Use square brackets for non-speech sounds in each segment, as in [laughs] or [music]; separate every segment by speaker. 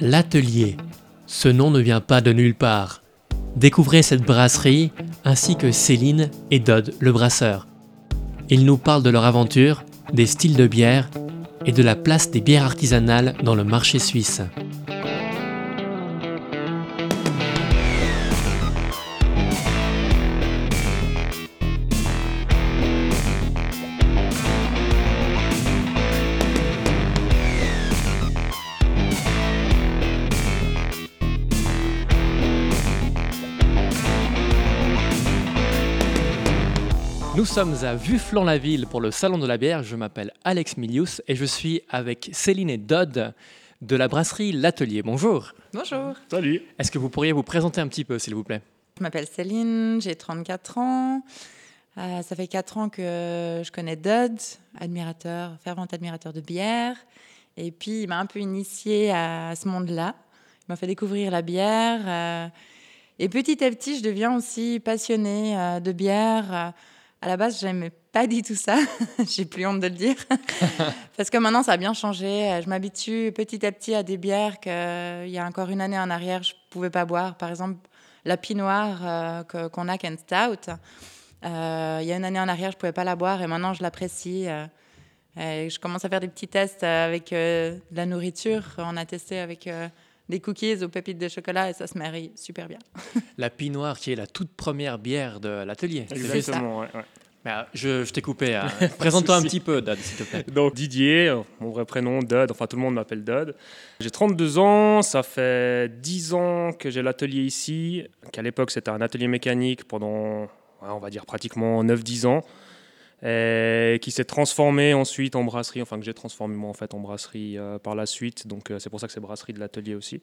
Speaker 1: L'atelier. Ce nom ne vient pas de nulle part. Découvrez cette brasserie ainsi que Céline et Dodd, le brasseur. Ils nous parlent de leur aventure, des styles de bière et de la place des bières artisanales dans le marché suisse. Sommes à Vufflon-la-Ville pour le Salon de la bière. Je m'appelle Alex Milius et je suis avec Céline et Dodd de la brasserie L'Atelier. Bonjour.
Speaker 2: Bonjour.
Speaker 3: Salut.
Speaker 1: Est-ce que vous pourriez vous présenter un petit peu, s'il vous plaît?
Speaker 2: Je m'appelle Céline, j'ai 34 ans. Euh, ça fait 4 ans que je connais Dodd, admirateur, fervent admirateur de bière. Et puis, il m'a un peu initié à ce monde-là. Il m'a fait découvrir la bière. euh, et petit à petit, je deviens aussi passionnée euh, de bière. À la base, j'aimais pas du tout ça. [laughs] J'ai plus honte de le dire. [laughs] Parce que maintenant, ça a bien changé. Je m'habitue petit à petit à des bières qu'il y a encore une année en arrière, je pouvais pas boire. Par exemple, la Pinot euh, qu'on a, Ken Stout. Euh, il y a une année en arrière, je pouvais pas la boire et maintenant, je l'apprécie. euh, je commence à faire des petits tests avec de la nourriture. On a testé avec des cookies aux pépites de chocolat et ça se marie super bien. [laughs]
Speaker 1: La Pinoire, qui est la toute première bière de l'Atelier.
Speaker 3: Exactement, ouais, ouais.
Speaker 1: Mais, euh, je, je t'ai coupé. hein. [laughs] Présente-toi un petit peu, Dodd, s'il te plaît.
Speaker 3: Donc Didier, mon vrai prénom, Dodd, enfin tout le monde m'appelle Dodd. J'ai 32 ans, ça fait 10 ans que j'ai l'atelier ici, qu'à l'époque c'était un atelier mécanique pendant, on va dire pratiquement 9-10 ans, et qui s'est transformé ensuite en brasserie, enfin que j'ai transformé moi en fait en brasserie euh, par la suite, donc euh, c'est pour ça que c'est brasserie de l'atelier aussi.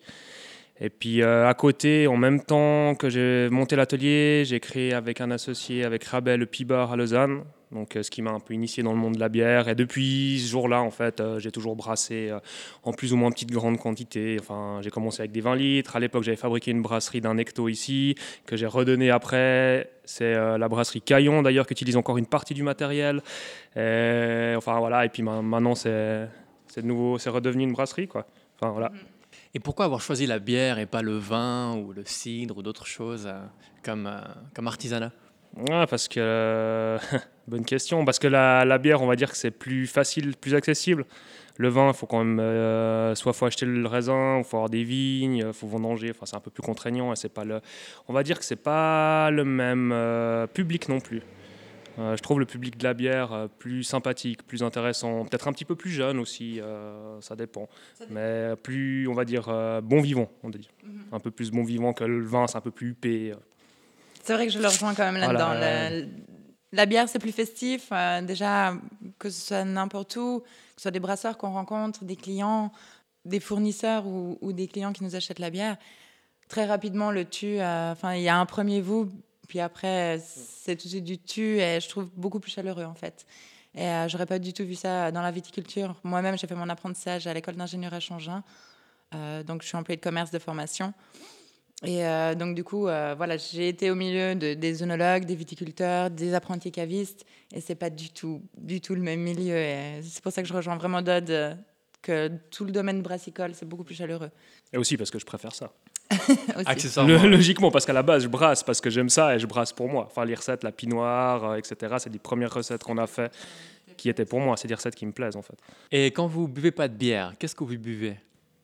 Speaker 3: Et puis euh, à côté, en même temps que j'ai monté l'atelier, j'ai créé avec un associé, avec Rabel, le Pibar à Lausanne, donc euh, ce qui m'a un peu initié dans le monde de la bière. Et depuis ce jour-là, en fait, euh, j'ai toujours brassé euh, en plus ou moins petite grande quantité. Enfin, j'ai commencé avec des 20 litres. À l'époque, j'avais fabriqué une brasserie d'un hecto ici, que j'ai redonné après. C'est la brasserie Caillon, d'ailleurs, qui utilise encore une partie du matériel. Et, enfin, voilà. Et puis ma- maintenant, c'est nouveau, c'est redevenu une brasserie, quoi. Enfin, voilà.
Speaker 1: Et pourquoi avoir choisi la bière et pas le vin ou le cidre ou d'autres choses comme, comme artisanat?
Speaker 3: Ouais, parce que. euh, [laughs] bonne question. Parce que la, la bière, on va dire que c'est plus facile, plus accessible. Le vin, il faut quand même. euh, soit faut acheter le raisin, il faut avoir des vignes, il faut vendanger. Enfin, c'est un peu plus contraignant. Et c'est pas le, on va dire que c'est pas le même euh, public non plus. Euh, je trouve le public de la bière plus sympathique, plus intéressant. Peut-être un petit peu plus jeune aussi, ça dépend. Mais plus, on va dire, bon vivant, on dit. Un peu plus bon vivant que le vin, c'est un peu plus huppé.
Speaker 2: C'est vrai que je le rejoins quand même là-dedans.
Speaker 3: Voilà,
Speaker 2: La, la bière, c'est plus festif. euh, déjà, que ce soit n'importe où, que ce soit des brasseurs qu'on rencontre, des clients, des fournisseurs ou, ou des clients qui nous achètent la bière, très rapidement, le tu, euh, enfin, il y a un premier vous, puis après, c'est tout de suite du tu, et je trouve beaucoup plus chaleureux, en fait. Et euh, j'aurais pas du tout vu ça dans la viticulture. Moi-même, j'ai fait mon apprentissage à l'école d'ingénieur à Changin. Euh, donc, je suis employée de commerce de formation. Et euh, donc, du coup, euh, voilà, j'ai été au milieu de, des œnologues, des viticulteurs, des apprentis cavistes, et c'est pas du tout, du tout le même milieu. Et c'est pour ça que je rejoins vraiment Dodd, euh, que tout le domaine brassicole, c'est beaucoup plus chaleureux.
Speaker 3: Et aussi parce que je préfère ça. [laughs]
Speaker 1: Accessoirement.
Speaker 3: Le- logiquement, parce qu'à la base, je brasse parce que j'aime ça et je brasse pour moi. Enfin, les recettes, la pinoire, etc., c'est des premières recettes qu'on a fait qui étaient pour moi. C'est des recettes qui me plaisent, en fait.
Speaker 1: Et quand vous buvez pas de bière, qu'est-ce que vous buvez?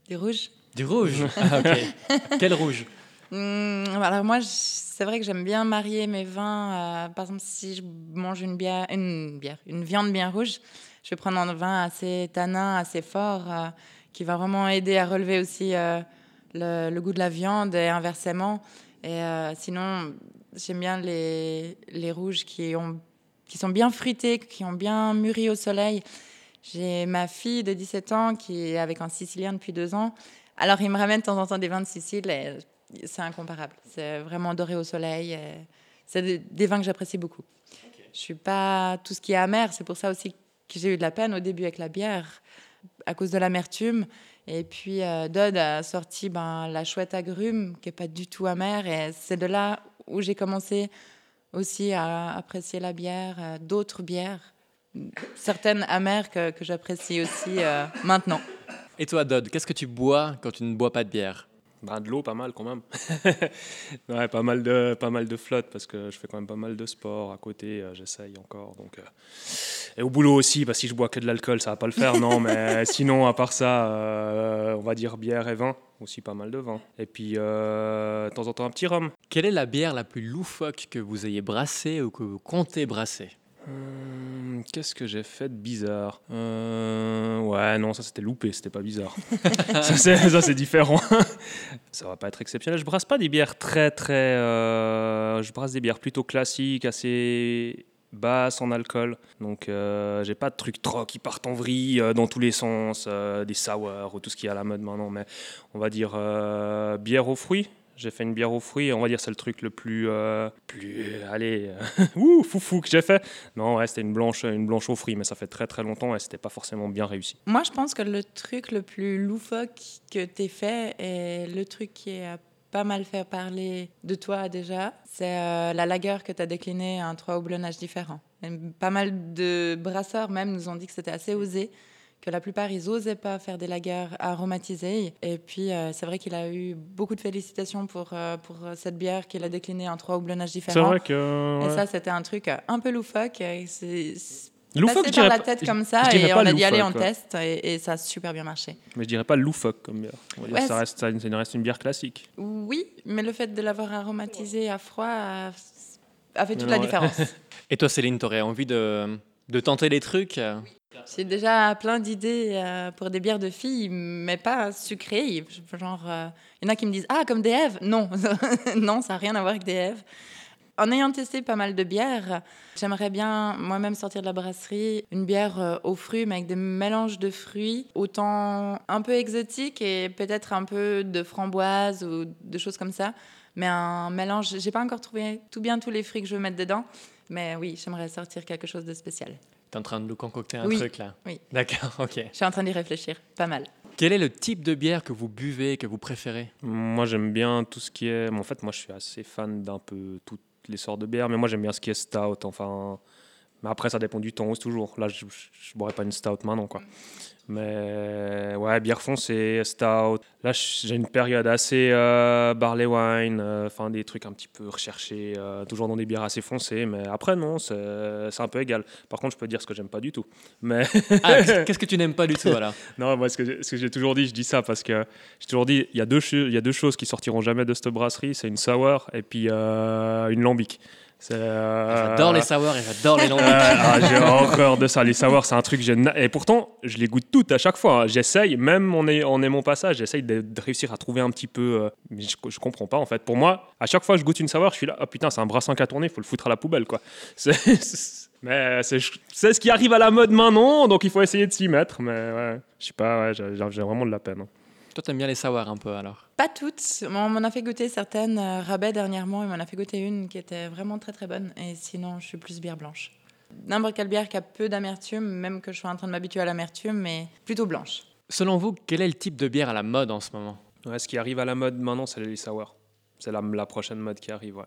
Speaker 2: Des rouges
Speaker 1: Du rouge? [laughs] Ah, ok. Quel rouge?
Speaker 2: Hum, alors moi, c'est vrai que j'aime bien marier mes vins. euh, par exemple, si je mange une bière, une bière, une viande bien rouge, je vais prendre un vin assez tanin, assez fort, euh, qui va vraiment aider à relever aussi euh, le, goût de la viande et inversement. Et sinon, j'aime bien les, rouges qui sont bien fruités, qui ont bien mûri au soleil. J'ai ma fille de 17 ans qui est avec un Sicilien depuis deux ans. Alors, il me ramène de temps en temps des vins de Sicile et c'est incomparable. C'est vraiment doré au soleil. et C'est des, des vins que j'apprécie beaucoup. Je suis pas tout ce qui est amer. C'est pour ça aussi que j'ai eu de la peine au début avec la bière, à cause de l'amertume. Et puis, euh, Dodd a sorti ben, la chouette agrume, qui est pas du tout amère. Et c'est de là où j'ai commencé aussi à apprécier la bière, euh, d'autres bières, certaines amères que, que j'apprécie aussi euh, maintenant.
Speaker 1: Et toi, Dodd, qu'est-ce que tu bois quand tu ne bois pas de bière?
Speaker 3: Bah, de l'eau, pas mal quand même. [laughs] ouais, pas mal de, pas mal de flotte parce que je fais quand même pas mal de sport à côté. euh, J'essaye encore. Donc, euh. Et au boulot aussi, bah, si je bois que de l'alcool, ça va pas le faire, non. Mais [laughs] sinon, à part ça, euh, on va dire bière et vin. Aussi pas mal de vin. Et puis, de temps en temps, un petit rhum.
Speaker 1: Quelle est la bière la plus loufoque que vous ayez brassée ou que vous comptez brasser?
Speaker 3: Hum, Qu'est-ce que j'ai fait de bizarre? Euh, Ouais, non, ça c'était loupé, c'était pas bizarre. [laughs] ça c'est différent. ça va pas être exceptionnel. Je brasse pas des bières très très. euh, Je brasse des bières plutôt classiques, assez basses en alcool. Donc euh, j'ai pas de trucs trop qui partent en vrille dans tous les sens, des sours ou tout ce qui est à la mode maintenant. Mais on va dire bière aux fruits. J'ai fait une bière aux fruits, on va dire c'est le truc le plus, euh, plus, allez, [laughs] ouh, foufou que j'ai fait. Non, ouais, c'était une blanche, une blanche aux fruits, mais ça fait très très longtemps et c'était pas forcément bien réussi.
Speaker 2: Moi, je pense que le truc le plus loufoque que tu fait et le truc qui a pas mal fait parler de toi déjà, c'est euh, la lager que tu as déclinée en trois houblonnages différents. Et pas mal de brasseurs même nous ont dit que c'était assez osé, que la plupart ils osaient pas faire des lagers aromatisés. Et puis euh, c'est vrai qu'il a eu beaucoup de félicitations pour, euh, pour cette bière qu'il a déclinée en trois houblonnages différents.
Speaker 3: que.
Speaker 2: Et ça, c'était un truc euh, un peu loufoque. et C'est c'est
Speaker 3: Loufoque,
Speaker 2: par
Speaker 3: dirais
Speaker 2: la tête comme ça et on a dit allez, on
Speaker 3: loufoque, ouais.
Speaker 2: teste et, et ça a super bien marché.
Speaker 3: Mais je dirais pas loufoque comme bière. On va dire
Speaker 2: Ouais,
Speaker 3: ça,
Speaker 2: c'est-
Speaker 3: reste, ça, ça reste une bière classique.
Speaker 2: Oui, mais le fait de l'avoir aromatisé à froid a, a fait toute
Speaker 3: Non,
Speaker 2: la
Speaker 3: ouais.
Speaker 2: différence. [laughs]
Speaker 1: Et toi, Céline, t'aurais envie de, de tenter des trucs? Euh
Speaker 2: J'ai déjà plein d'idées euh, pour des bières de filles, mais pas sucrées. Genre, euh, il y en a qui me disent Ah, comme des Èves Non, [laughs] non, ça n'a rien à voir avec des Èves. En ayant testé pas mal de bières, j'aimerais bien moi-même sortir de la brasserie une bière euh, aux fruits, mais avec des mélanges de fruits, autant un peu exotiques et peut-être un peu de framboise ou de choses comme ça. Mais un mélange, j'ai pas encore trouvé tout bien tous les fruits que je veux mettre dedans. Mais oui, j'aimerais sortir quelque chose de spécial.
Speaker 1: T'es en train de nous concocter un
Speaker 2: Oui.
Speaker 1: truc là
Speaker 2: Oui.
Speaker 1: D'accord, [laughs] ok.
Speaker 2: Je suis en train d'y réfléchir, pas mal.
Speaker 1: Quel est le type de bière que vous buvez, que vous préférez?
Speaker 3: Moi, j'aime bien tout ce qui est. En fait, moi, je suis assez fan d'un peu toutes les sortes de bières, mais moi, j'aime bien ce qui est stout. Enfin, mais après, ça dépend du temps aussi, toujours. Là, je, je boirais pas une stout maintenant, quoi. Mais ouais, bière foncée, stout. Là, j'ai une période assez euh, barley wine, euh, enfin des trucs un petit peu recherchés, euh, toujours dans des bières assez foncées. Mais après, non, c'est un peu égal. Par contre, je peux dire ce que j'aime pas du tout. Mais
Speaker 1: Ah, qu'est-ce que tu n'aimes pas du tout alors? [laughs]
Speaker 3: Non, moi, ce que j'ai- toujours dit, je dis ça parce que j'ai toujours dit, il y, a deux y a deux choses qui sortiront jamais de cette brasserie, c'est une sour et puis une lambic. Euh,
Speaker 1: J'adore les sours et j'adore les [laughs]
Speaker 3: euh,
Speaker 1: lambics.
Speaker 3: ah, j'ai horreur de ça. Les sours, c'est un truc que Et pourtant, je les goûte toutes à chaque fois. hein. J'essaye, même en, est- en aimant pas ça, j'essaye de, de réussir à trouver un petit peu. euh, mais je, je comprends pas en fait. Pour moi, à chaque fois que je goûte une sour, je suis là, oh putain, c'est un brassin qui a tourné, il faut le foutre à la poubelle quoi. [laughs] Mais c'est c'est ce qui arrive à la mode maintenant, donc il faut essayer de s'y mettre. Mais ouais, je sais pas, ouais, j'ai vraiment de la peine. hein.
Speaker 1: Toi, t'aimes bien les sours un peu alors
Speaker 2: Pas toutes. On m'en a fait goûter certaines. euh, Rabais dernièrement, il m'en a fait goûter une qui était vraiment très très bonne. Et sinon, je suis plus bière blanche. N'importe quelle bière qui a peu d'amertume, même que je sois en train de m'habituer à l'amertume, mais plutôt blanche.
Speaker 1: Selon vous, quel est le type de bière à la mode en ce moment?
Speaker 3: Ouais, ce qui arrive à la mode maintenant, c'est les sour. C'est la, prochaine mode qui arrive.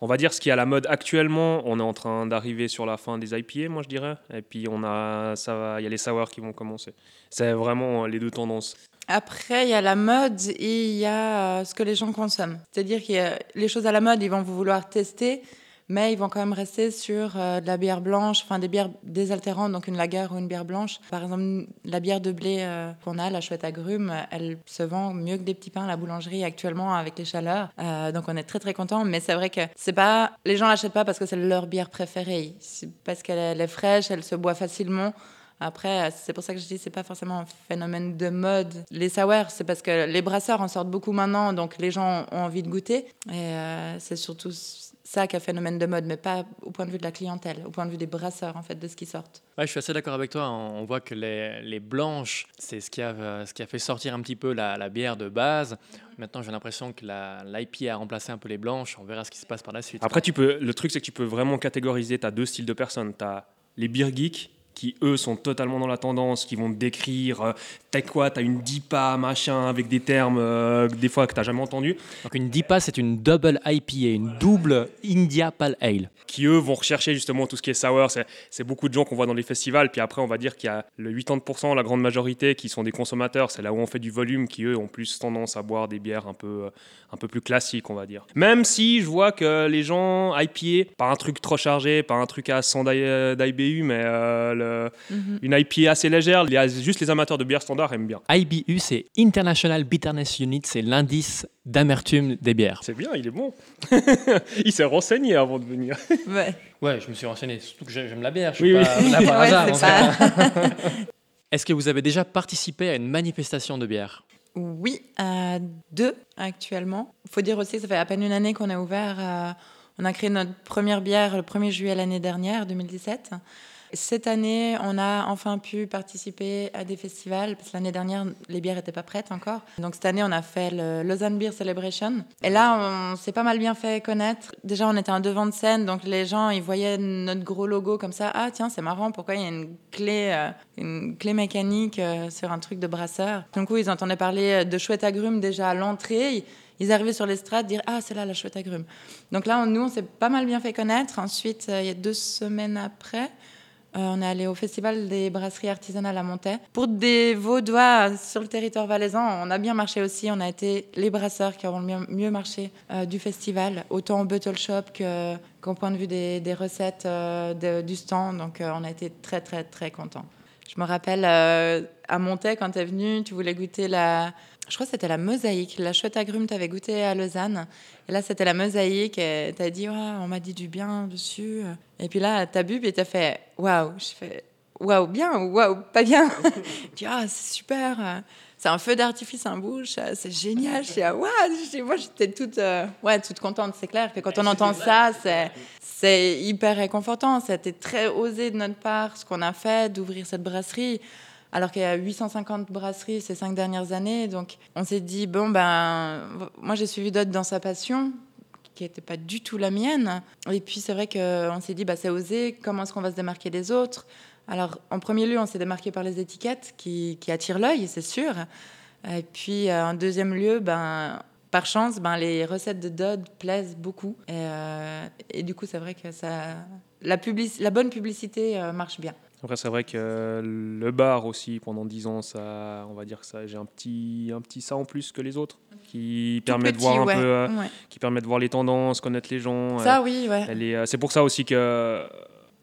Speaker 3: On va dire ce qui est à la mode actuellement. On est en train d'arriver sur la fin des IPA, moi je dirais. Et puis on a, ça il y a les sour qui vont commencer. C'est vraiment les deux tendances.
Speaker 2: Après, il y a la mode et il y a euh, ce que les gens consomment. C'est-à-dire que les choses à la mode, ils vont vouloir tester, mais ils vont quand même rester sur euh, de la bière blanche, enfin des bières désaltérantes, donc une lager ou une bière blanche. Par exemple, la bière de blé euh, qu'on a, la chouette agrumes, elle se vend mieux que des petits pains à la boulangerie actuellement avec les chaleurs. Euh, donc on est très très content, mais c'est vrai que c'est pas, les gens l'achètent pas parce que c'est leur bière préférée, c'est parce qu'elle est- fraîche, elle se boit facilement. Après, c'est pour ça que je dis c'est pas forcément un phénomène de mode. Les sour, c'est parce que les brasseurs en sortent beaucoup maintenant, donc les gens ont envie de goûter. Et c'est surtout ça qui a phénomène de mode, mais pas au point de vue de la clientèle, au point de vue des brasseurs en fait, de ce qui sortent.
Speaker 1: Ouais, je suis assez d'accord avec toi. On voit que les, les blanches, c'est ce, qui a, ce qui a fait sortir un petit peu la, la bière de base. Maintenant, j'ai l'impression que la- l'IPA a remplacé un peu les blanches. On verra ce qui se passe par la suite.
Speaker 3: Après, tu peux, le truc c'est que tu peux vraiment catégoriser. Tu as deux styles de personnes. Tu as les beer geeks qui eux sont totalement dans la tendance, qui vont décrire euh, t'as quoi, t'as une DIPA, machin, avec des termes euh, des fois que t'as jamais entendu.
Speaker 1: Donc une DIPA, c'est une double IPA, une double India Pale Ale.
Speaker 3: Qui eux vont rechercher justement tout ce qui est sour. C'est- beaucoup de gens qu'on voit dans les festivals. Puis après, on va dire qu'il y a le 80%, la grande majorité, qui sont des consommateurs. C'est là où on fait du volume, qui eux ont plus tendance à boire des bières un peu, euh, un peu plus classiques, on va dire. Même si je vois que les gens IPA, pas un truc trop chargé, pas un truc à 100 d'I- d'IBU, mais euh,
Speaker 2: Mhm.
Speaker 3: une IPA assez légère, les- juste les amateurs de bière standard aiment bien.
Speaker 1: IBU, c'est International Bitterness Unit, c'est l'indice d'amertume des bières.
Speaker 3: C'est bien, il est bon. [laughs] il s'est renseigné avant de venir.
Speaker 2: Ouais.
Speaker 1: Ouais, je me suis renseigné, surtout que j'aime la bière, je
Speaker 3: suis Oui, oui.
Speaker 1: là par [laughs]
Speaker 2: Ouais,
Speaker 1: hasard.
Speaker 2: pas- [laughs]
Speaker 1: fait. Est-ce que vous avez déjà participé à une manifestation de bière?
Speaker 2: Oui, à deux actuellement. Il faut dire aussi que ça fait à peine une année qu'on a ouvert. euh, on a créé notre première bière le 1er juillet l'année dernière, 2017. Cette année, on a enfin pu participer à des festivals, parce que l'année dernière, les bières n'étaient pas prêtes encore. Donc cette année, on a fait le Lausanne Beer Celebration. Et là, on s'est pas mal bien fait connaître. Déjà, on était un devant de scène, donc les gens, ils voyaient notre gros logo comme ça. Ah tiens, c'est marrant, pourquoi il y a une clé, euh, une clé mécanique euh, sur un truc de brasseur? Du coup, ils entendaient parler de chouette agrumes déjà à l'entrée. Ils arrivaient sur l'estrade, dire ah c'est là la chouette agrume. Donc là, nous, on s'est pas mal bien fait connaître. Ensuite, euh, il y a deux semaines après, on est allé au festival des brasseries artisanales à Montaix. Pour des Vaudois sur le territoire valaisan, on a bien marché aussi. On a été les brasseurs qui ont le mieux, marché euh, du festival, autant au bottle shop qu'au point de vue des, recettes euh, du stand. Donc euh, on a été très très très contents. Je me rappelle euh, à Montaix quand tu es venu, tu voulais goûter la. Je crois que c'était la mosaïque. La chouette agrume, tu avais goûté à Lausanne. Et là, c'était la mosaïque. Et tu as dit, Ouais, on m'a dit du bien dessus. Et puis là, tu as bu et tu as fait Waouh Je fais Waouh, bien ou waouh, pas bien [laughs] Tu Ah, c'est super. C'est un feu d'artifice en bouche. C'est génial. Je dis Ah, waouh Moi, j'étais toute, euh, ouais, toute contente, c'est clair. que quand on entend ça, c'est. C'est hyper réconfortant. C'était très osé de notre part, ce qu'on a fait, d'ouvrir cette brasserie. Alors qu'il y a 850 brasseries ces cinq dernières années. Donc, on s'est dit, bon, ben, moi, j'ai suivi Dodd dans sa passion, qui n'était pas du tout la mienne. Et puis, c'est vrai qu'on s'est dit, bah, c'est osé, comment est-ce qu'on va se démarquer des autres? Alors, en premier lieu, on s'est démarqué par les étiquettes qui, attirent l'œil, c'est sûr. Et puis, euh, en deuxième lieu, ben, par chance, ben, les recettes de Dodd plaisent beaucoup. Et, euh, et du coup, c'est vrai que ça, la bonne publicité euh, marche bien.
Speaker 3: Après, c'est vrai que le bar aussi, pendant 10 ans, ça, on va dire que ça, j'ai un petit, un petit ça en plus que les autres, qui
Speaker 2: Tout
Speaker 3: permet de voir un peu, euh,
Speaker 2: ouais.
Speaker 3: qui permet de voir les tendances, connaître les gens.
Speaker 2: Ça,
Speaker 3: euh,
Speaker 2: oui, ouais.
Speaker 3: euh, c'est pour ça aussi que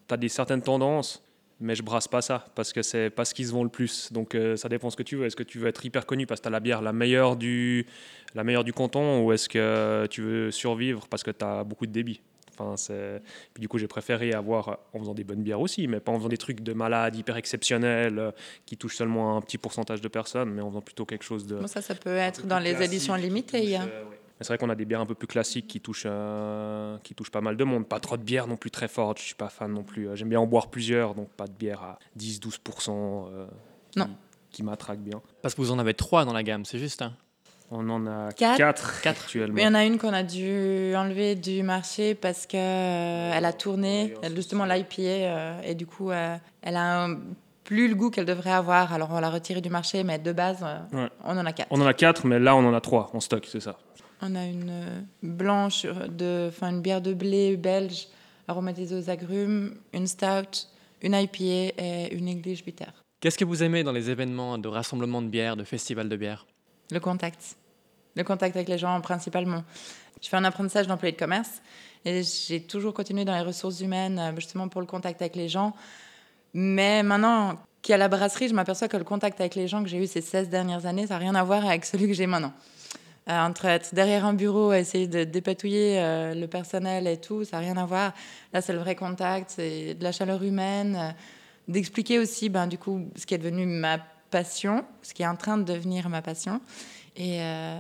Speaker 3: tu as des certaines tendances, mais je brasse pas ça parce que c'est pas ce qui se vend le plus. Donc euh, ça dépend ce que tu veux. Est-ce que tu veux être hyper connu parce que tu as la bière la meilleure du, la meilleure du canton ou est-ce que tu veux survivre parce que tu as beaucoup de débit? Enfin. Puis du coup, j'ai préféré avoir, en faisant des bonnes bières aussi, mais pas en faisant des trucs de malade, hyper exceptionnels, euh, qui touchent seulement un petit pourcentage de personnes, mais en faisant plutôt quelque chose de.
Speaker 2: Bon, ça, ça peut être dans les éditions limitées.
Speaker 3: touche,
Speaker 2: hein.
Speaker 3: euh, ouais. Mais c'est vrai qu'on a des bières un peu plus classiques qui touchent, euh, qui touchent pas mal de monde. Pas trop de bières non plus très fortes, je suis pas fan non plus. Euh, J'aime bien en boire plusieurs, donc pas de bière à 10-12%. euh, qui-
Speaker 2: Non.
Speaker 3: Qui m'attraque bien.
Speaker 1: Parce que vous en avez trois dans la gamme, c'est juste. hein
Speaker 3: On en a
Speaker 2: Quatre.
Speaker 3: 4
Speaker 1: Quatre.
Speaker 3: actuellement.
Speaker 2: Mais il y en a une qu'on a dû enlever du marché parce que euh, elle a tourné, elle, justement l'IPA, euh, et du coup, euh, elle a un- plus le goût qu'elle devrait avoir. Alors on l'a retirée du marché, mais de base, euh,
Speaker 3: Ouais.
Speaker 2: on en a quatre.
Speaker 3: On en a 4, mais là on en a 3 en stock, c'est ça.
Speaker 2: On a une blanche, de, enfin une bière de blé belge aromatisée aux agrumes, une stout, une IPA et une English bitter.
Speaker 1: Qu'est-ce que vous aimez dans les événements de rassemblement de bière, de festival de bière
Speaker 2: Le contact. Le contact avec les gens, principalement. Je fais un apprentissage d'employé de commerce et j'ai toujours continué dans les ressources humaines, euh, justement pour le contact avec les gens. Mais maintenant a la brasserie, je m'aperçois que le contact avec les gens que j'ai eu ces 16 dernières années, ça n'a rien à voir avec celui que j'ai maintenant. Euh, entre être derrière un bureau essayer de dépatouiller euh, le personnel et tout, ça n'a rien à voir. Là, c'est le vrai contact, c'est de la chaleur humaine, d'expliquer aussi, ben, du coup, ce qui est devenu ma passion, ce qui est en train de devenir ma passion. Et, euh,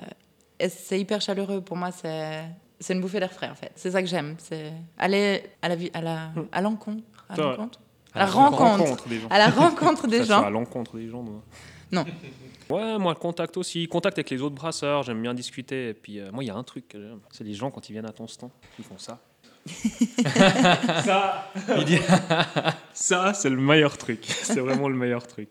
Speaker 2: et c'est hyper chaleureux. Pour moi, c'est, c'est une bouffée d'air frais, en fait. C'est ça que j'aime. C'est aller à la, vie- à la, à l'encontre. À, l'encontre à la rencontre.
Speaker 3: des gens.
Speaker 2: À la rencontre des gens.
Speaker 3: à l'encontre des gens. moi.
Speaker 2: Non.
Speaker 3: Ouais, moi, le contact aussi. Contact avec les autres brasseurs, j'aime bien discuter. Et puis, euh, moi, il y a un truc que j'aime. C'est les gens, quand ils viennent à ton stand, ils font ça. [laughs] ça, [laughs] ça c'est le meilleur truc. C'est vraiment le meilleur truc.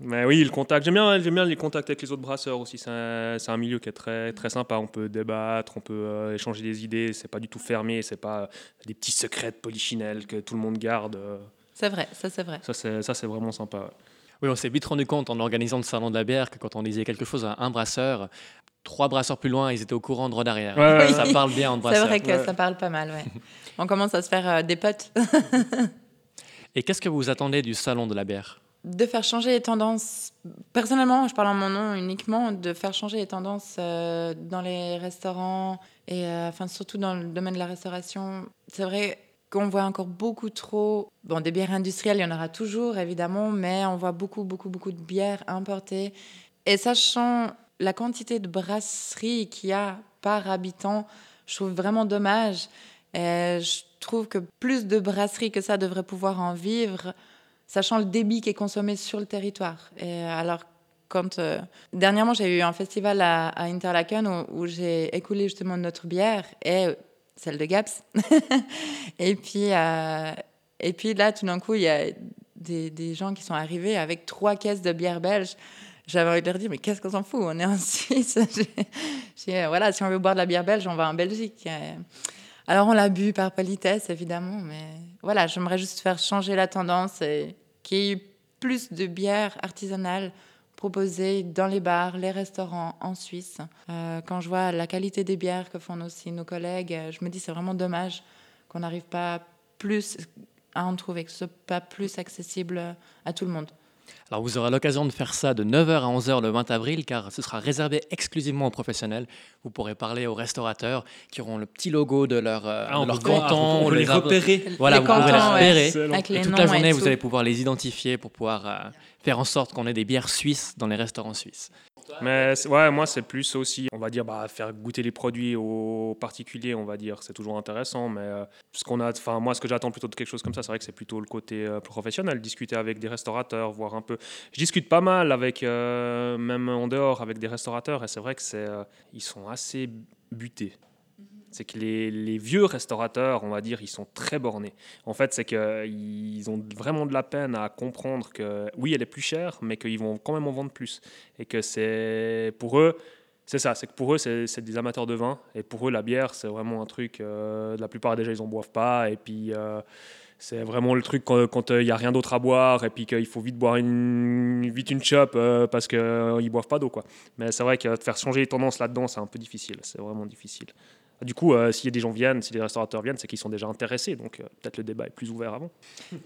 Speaker 3: Mais oui, le contact. J'aime bien, j'aime bien les contacts avec les autres brasseurs aussi. C'est un, c'est un milieu qui est très, très sympa. On peut débattre, on peut euh, échanger des idées. C'est pas du tout fermé. C'est pas euh, des petits secrets de polichinelle que tout le monde garde. euh.
Speaker 2: C'est vrai, ça c'est vrai.
Speaker 3: Ça, c'est, ça, c'est vraiment sympa. ouais.
Speaker 1: Oui, on s'est vite rendu compte en organisant le salon de la bière que quand on disait quelque chose à un brasseur, trois brasseurs plus loin, ils étaient au courant droit derrière.
Speaker 3: Ouais, ouais,
Speaker 1: Ça parle bien entre
Speaker 2: C'est
Speaker 1: brasseurs.
Speaker 2: vrai que
Speaker 3: ouais.
Speaker 2: ça parle pas mal, ouais. On commence à se faire euh, des potes. [laughs]
Speaker 1: Et qu'est-ce que vous attendez du salon de la bière?
Speaker 2: De faire changer les tendances, personnellement, je parle en mon nom uniquement, de faire changer les tendances euh, dans les restaurants et euh, surtout dans le domaine de la restauration. C'est vrai qu'on voit encore beaucoup trop, bon, des bières industrielles, il y en aura toujours évidemment, mais on voit beaucoup, beaucoup, beaucoup de bières importées. Et sachant la quantité de brasseries qu'il y a par habitant, je trouve vraiment dommage. Et je trouve que plus de brasseries que ça devraient pouvoir en vivre sachant le débit qui est consommé sur le territoire. Et alors, quand euh, dernièrement j'ai eu un festival à, Interlaken où, j'ai écoulé justement notre bière et euh, celle de Gaps. [laughs] et puis euh, et puis là, tout d'un coup, il y a des, gens qui sont arrivés avec trois caisses de bière belge. J'avais envie de leur dire, mais qu'est-ce qu'on s'en fout? On est en [laughs] Suisse. J'ai, euh, voilà, si on veut boire de la bière belge, on va en Belgique. Euh, Alors, on l'a bu par politesse, évidemment, mais voilà, j'aimerais juste faire changer la tendance et qu'il y ait plus de bières artisanales proposées dans les bars, les restaurants en Suisse. Euh, quand je vois la qualité des bières que font aussi nos collègues, euh, je me dis c'est vraiment dommage qu'on n'arrive pas plus à en trouver, que ce soit pas plus accessible à tout le monde.
Speaker 1: Alors vous aurez l'occasion de faire ça de 9h à 11h le 20 avril car ce sera réservé exclusivement aux professionnels. Vous pourrez parler aux restaurateurs qui auront le petit logo de leur, euh,
Speaker 3: Ah,
Speaker 1: de leur canton.
Speaker 3: on peut les repérer.
Speaker 1: Voilà,
Speaker 2: Les
Speaker 1: vous pourrez les
Speaker 2: ouais.
Speaker 1: repérer. Et toute la journée,
Speaker 2: tout.
Speaker 1: vous allez pouvoir les identifier pour pouvoir euh, faire en sorte qu'on ait des bières suisses dans les restaurants suisses.
Speaker 3: Mais ouais, moi, c'est plus aussi, on va dire, bah, faire goûter les produits aux particuliers, on va dire. C'est toujours intéressant, mais euh, ce qu'on a, enfin, moi, ce que j'attends plutôt de quelque chose comme ça, c'est vrai que c'est plutôt le côté euh, professionnel, discuter avec des restaurateurs, voir un peu. Je discute pas mal avec, euh, même en dehors, avec des restaurateurs, et c'est vrai que c'est, euh, ils sont assez butés. C'est que les, vieux restaurateurs, on va dire, ils sont très bornés. En fait, c'est qu'ils ont vraiment de la peine à comprendre que oui, elle est plus chère, mais qu'ils vont quand même en vendre plus. Et que c'est pour eux, c'est ça, c'est que pour eux, c'est des amateurs de vin. Et pour eux, la bière, c'est vraiment un truc. euh, la plupart déjà, ils en boivent pas. Et puis, euh, c'est vraiment le truc quand euh, il y a rien d'autre à boire et puis qu'il faut vite boire une, vite une chope euh, parce qu'ils ne boivent pas d'eau. Mais c'est vrai que de faire changer les tendances là-dedans, c'est un peu difficile. C'est vraiment difficile. Du coup, euh, si des gens viennent, si des restaurateurs viennent, c'est qu'ils sont déjà intéressés. Donc, euh, peut-être le débat est plus ouvert avant.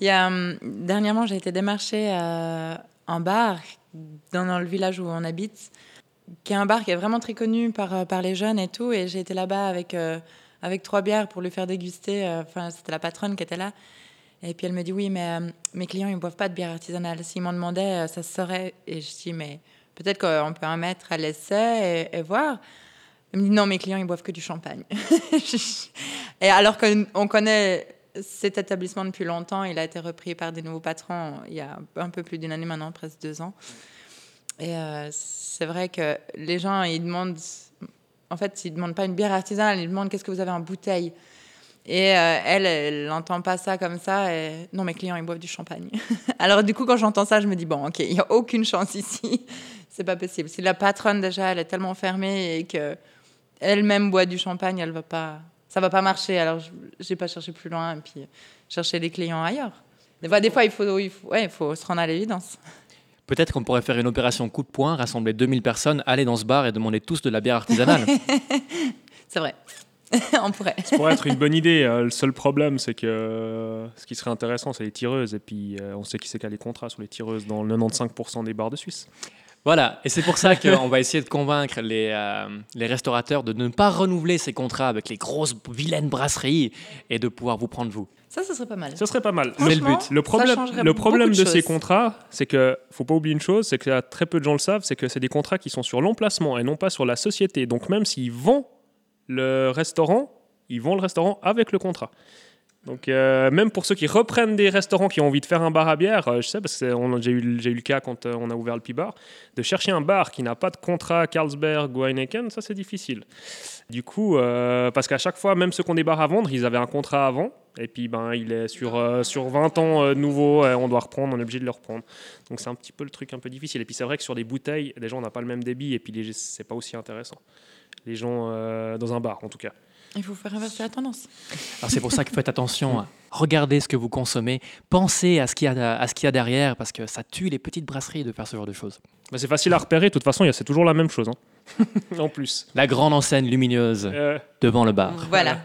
Speaker 2: Il y a, hum, dernièrement, j'ai été démarchée à un bar dans, le village où on habite, qui est un bar qui est vraiment très connu par, euh, par les jeunes et tout. Et j'ai été là-bas avec, euh, avec trois bières pour lui faire déguster. euh, Enfin, c'était la patronne qui était là. Et puis elle me dit Oui, mais euh, mes clients, ils ne boivent pas de bière artisanale. S'ils m'en demandaient, euh, ça se saurait. Et je dis Mais peut-être qu'on peut en mettre à l'essai et voir. Elle me dit Non, mes clients, ils boivent que du champagne. [laughs] et alors qu'on connaît cet établissement depuis longtemps, il a été repris par des nouveaux patrons il y a un peu plus d'une année maintenant, presque deux ans. Et euh, c'est vrai que les gens, ils demandent, en fait, ils demandent pas une bière artisanale, ils demandent qu'est-ce que vous avez en bouteille. Et euh, elle, elle n'entend pas ça comme ça. Et non, mes clients, ils boivent du champagne. [laughs] Alors du coup, quand j'entends ça, je me dis bon, ok, il y a aucune chance ici. [laughs] C'est pas possible. Si la patronne déjà, elle est tellement fermée et que elle-même boit du champagne, elle va pas, ça va pas marcher. Alors je- j'ai pas cherché plus loin et puis chercher des clients ailleurs. Des fois, des fois il faut, il faut, ouais, il faut se rendre à l'évidence.
Speaker 1: Peut-être qu'on pourrait faire une opération coup de poing, rassembler 2000 personnes, aller dans ce bar et demander tous de la bière artisanale. [laughs]
Speaker 2: C'est vrai. [laughs] On pourrait.
Speaker 3: Ça pourrait être une bonne idée. euh, le seul problème, c'est que euh, ce qui serait intéressant, c'est les tireuses. Et puis, euh, on sait qui c'est qui a les contrats sur les tireuses dans le 95% des bars de Suisse.
Speaker 1: Voilà, et c'est pour ça [laughs] qu'on va essayer de convaincre les, euh, les restaurateurs de ne pas renouveler ces contrats avec les grosses vilaines brasseries et de pouvoir vous prendre vous.
Speaker 2: Ça, ce serait pas mal.
Speaker 3: Ce serait pas mal.
Speaker 1: C'est le but.
Speaker 3: Le problème, le problème de,
Speaker 2: de
Speaker 3: ces contrats, c'est que faut pas oublier une chose, c'est que là, très peu de gens le savent, c'est que c'est des contrats qui sont sur l'emplacement et non pas sur la société. Donc même s'ils vendent le restaurant, ils vendent le restaurant avec le contrat. Donc euh, même pour ceux qui reprennent des restaurants qui ont envie de faire un bar à bière, euh, je sais parce que j'ai eu, le cas quand euh, on a ouvert le P-Bar, de chercher un bar qui n'a pas de contrat Carlsberg ou Heineken, ça c'est difficile. Du coup, parce qu'à chaque fois, même ceux qui ont des bars à vendre, ils avaient un contrat avant, et puis ben, il est sur, sur 20 ans nouveau, on doit reprendre, on est obligé de le reprendre. Donc c'est un petit peu le truc un peu difficile. Et puis c'est vrai que sur des bouteilles, les gens n'ont pas le même débit, et puis c'est pas aussi intéressant. Les gens dans un bar en tout cas.
Speaker 2: Il faut faire inverser la tendance.
Speaker 1: Alors c'est pour ça que faites attention. Regardez ce que vous consommez. Pensez à ce qu'il y, a, à ce qu'il y a derrière parce que ça tue les petites brasseries de faire ce genre de choses.
Speaker 3: Mais c'est facile à repérer. De toute façon, c'est toujours la même chose. Hein. [laughs] en plus.
Speaker 1: La grande enseigne lumineuse euh. devant le bar.
Speaker 2: Voilà.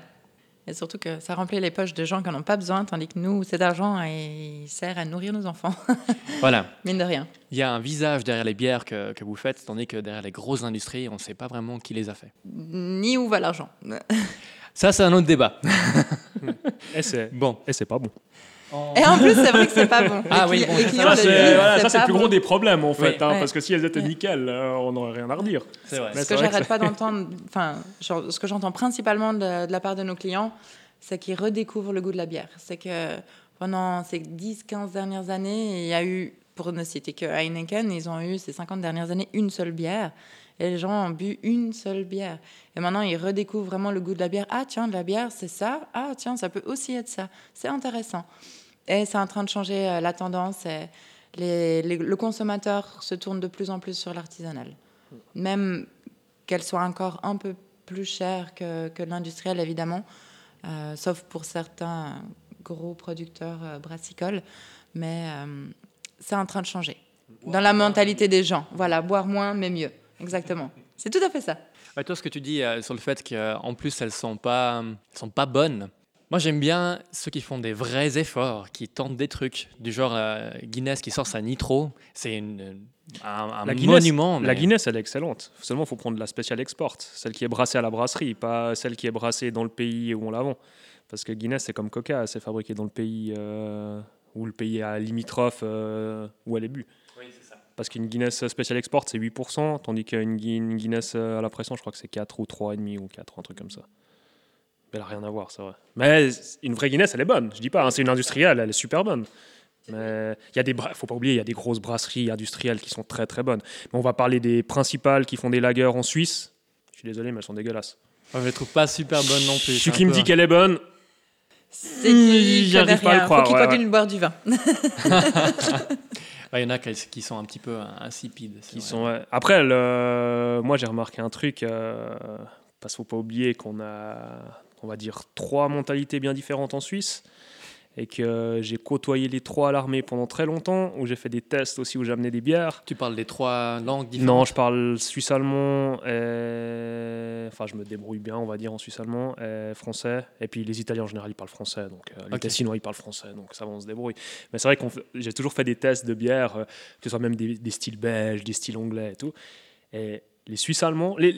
Speaker 2: Et surtout que ça remplit les poches de gens qui n'en ont pas besoin, tandis que nous, cet argent il sert à nourrir nos enfants. [laughs]
Speaker 1: voilà.
Speaker 2: Mine de rien.
Speaker 1: Il y a un visage derrière les bières que, que vous faites, tandis que derrière les grosses industries, on ne sait pas vraiment qui les a fait.
Speaker 2: Ni où va l'argent.
Speaker 1: Ça, c'est un autre débat. [laughs]
Speaker 3: et c'est bon. Et c'est pas bon.
Speaker 2: Et en plus, c'est vrai que c'est pas bon.
Speaker 1: Ah oui,
Speaker 3: bon, ça, c'est le plus gros des problèmes en fait, hein, parce que si elles étaient nickel, euh, on n'aurait rien à redire.
Speaker 2: C'est vrai. Ce que j'arrête pas d'entendre, enfin, ce que j'entends principalement de, la part de nos clients, c'est qu'ils redécouvrent le goût de la bière. C'est que pendant ces 10-15 dernières années, il y a eu, pour ne citer que Heineken, ils ont eu ces 50 dernières années une seule bière. Et les gens ont bu une seule bière. Et maintenant, ils redécouvrent vraiment le goût de la bière. Ah, tiens, de la bière, c'est ça. Ah, tiens, ça peut aussi être ça. C'est intéressant. Et c'est en train de changer euh, la tendance. Et le consommateur se tourne de plus en plus sur l'artisanal. Même qu'elle soit encore un peu plus chère que, que l'industriel, évidemment, euh, sauf pour certains gros producteurs euh, brassicoles. Mais c'est en train de changer. Dans la mentalité des gens. Voilà, boire moins, mais mieux. Exactement. C'est tout à fait ça.
Speaker 1: toi, ce que tu dis euh, sur le fait qu'en plus, elles ne sont, pas, sont pas bonnes. Moi, j'aime bien ceux qui font des vrais efforts, qui tentent des trucs, du genre euh, Guinness qui sort sa Nitro. C'est un, monument.
Speaker 3: La Guinness, elle est excellente. Seulement, il faut prendre la spéciale export, celle qui est brassée à la brasserie, pas celle qui est brassée dans le pays où on la vend. Parce que Guinness, c'est comme Coca, c'est fabriqué dans le pays euh, où le pays est limitrophe où elle est bu. Parce qu'une Guinness Special Export, c'est 8%, tandis qu'une Guinness euh, à la pression, je crois que c'est 4 ou 3,5 ou 4, un truc comme ça. Mais elle n'a rien à voir, c'est vrai. Mais une vraie Guinness, elle est bonne. Je dis pas, hein, c'est une industrielle, elle est super bonne. Mais il y a des, faut pas oublier, il y a des grosses brasseries industrielles qui sont très très bonnes. Mais on va parler des principales qui font des lagers en Suisse. Je suis désolé, mais elles sont dégueulasses.
Speaker 1: je les trouve pas super bonnes non plus.
Speaker 3: Celui qui me dit qu'elle est bonne,
Speaker 2: c'est qu'il pas à le croire. Faut qu'il continue de boire du vin. [laughs] [laughs]
Speaker 1: Il y en a qui sont un petit peu insipides.
Speaker 3: Qui sont, Après, moi j'ai remarqué un truc, euh, parce qu'il ne faut pas oublier qu'on a, on va dire, trois mentalités bien différentes en Suisse et que j'ai côtoyé les trois à l'armée pendant très longtemps, où j'ai fait des tests aussi, où j'amenais des bières.
Speaker 1: Tu parles des trois langues différentes?
Speaker 3: Non, je parle suisse-allemand, et... enfin je me débrouille bien, on va dire, en suisse-allemand, et français, et puis les Italiens en général, ils parlent français, donc euh, les Tessinois, ils parlent français, donc ça va, on se débrouille. Mais c'est vrai que j'ai toujours fait des tests de bières, euh, que ce soit même des, styles belges, des styles anglais et tout. Et les Suisses allemands, les,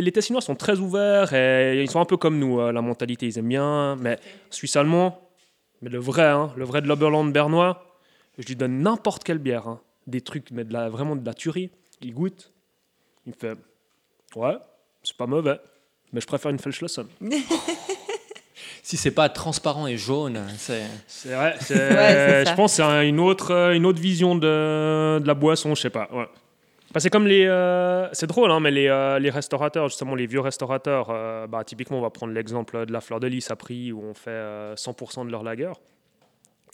Speaker 3: les, Tessinois sont très ouverts et ils sont un peu comme nous, euh, la mentalité, ils aiment bien, mais Suisse allemand, mais le vrai, hein, le vrai de l'Oberland bernois, je lui donne n'importe quelle bière, hein. des trucs, mais de la, vraiment de la tuerie. Il goûte, il me fait Ouais, c'est pas mauvais, mais je préfère une Feldschlosser. [laughs]
Speaker 1: si c'est pas transparent et jaune, c'est.
Speaker 3: C'est vrai, je pense que c'est une autre, une autre vision de, de la boisson, je sais pas. Ouais c'est comme les. Euh, c'est drôle, hein, mais les, euh, les, restaurateurs, justement, les vieux restaurateurs, euh, bah, typiquement, on va prendre l'exemple de la Fleur de Lys à prix où on fait 100% de leur lager.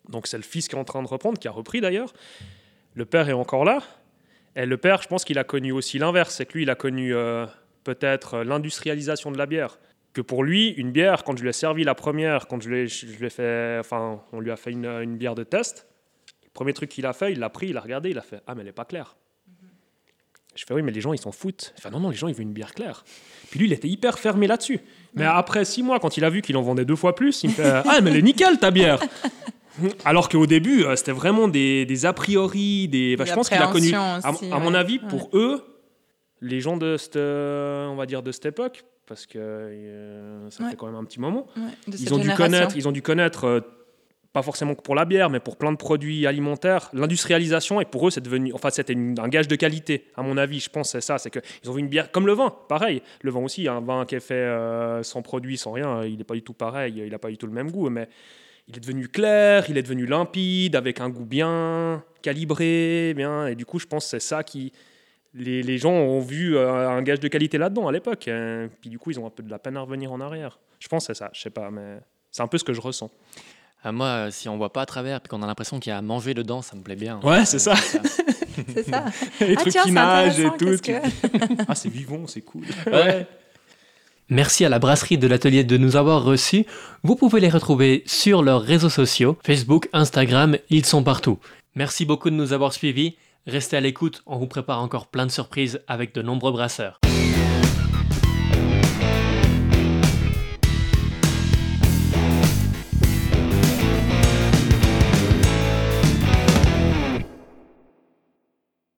Speaker 3: Donc, c'est le fils qui est en train de reprendre, qui a repris d'ailleurs. Le père est encore là. Et le père, je pense qu'il a connu aussi l'inverse. C'est que lui, il a connu peut-être l'industrialisation de la bière. Que pour lui, une bière, quand je lui ai servi la première, quand je lui ai, fait. Enfin, on lui a fait une, une bière de test, le premier truc qu'il a fait, il l'a pris, il a regardé, il a fait Ah, mais elle n'est pas claire. Je fais oui, mais les gens, ils s'en foutent. Enfin, non, non, les gens, ils veulent une bière claire. Puis lui, il était hyper fermé là-dessus. Mais après six mois, quand il a vu qu'il en vendait deux fois plus, il me fait Ah, mais elle est nickel ta bière [laughs] Alors qu'au début, euh, c'était vraiment des, des, a priori, des. je pense qu'il a connu. à, mon avis, pour eux, les gens de cette, euh, on va dire de cette époque, parce que euh, ça fait quand même un petit moment, ils, ont dû connaître, ils ont dû connaître pas forcément pour la bière, mais pour plein de produits alimentaires, l'industrialisation, et pour eux, c'est devenu, enfin, c'était un gage de qualité, à mon avis, je pense, c'est ça, c'est qu'ils ont vu une bière, comme le vin, pareil, le vin aussi, un vin qui est fait euh, sans produit, sans rien, il n'est pas du tout pareil, il n'a pas du tout le même goût, mais il est devenu clair, il est devenu limpide, avec un goût bien calibré, bien. Et du coup, je pense que c'est ça qui. Les, les, gens ont vu euh, un gage de qualité là-dedans à l'époque. Hein. Puis du coup, ils ont un peu de la peine à revenir en arrière. Je pense que c'est ça, je sais pas, mais c'est un peu ce que je ressens.
Speaker 1: Ah, moi, euh, si on voit pas à travers et qu'on a l'impression qu'il y a à manger dedans, ça me plaît bien.
Speaker 3: Ouais, c'est ça.
Speaker 2: C'est ça. [laughs] [laughs]
Speaker 3: Les
Speaker 2: Ah,
Speaker 3: trucs
Speaker 2: tiens,
Speaker 3: qui
Speaker 2: c'est
Speaker 3: nagent et tout.
Speaker 2: que- [laughs]
Speaker 3: ah, c'est vivant, c'est cool.
Speaker 1: Ouais. Merci à la brasserie de l'atelier de nous avoir reçus. Vous pouvez les retrouver sur leurs réseaux sociaux, Facebook, Instagram, ils sont partout. Merci beaucoup de nous avoir suivis. Restez à l'écoute, on vous prépare encore plein de surprises avec de nombreux brasseurs.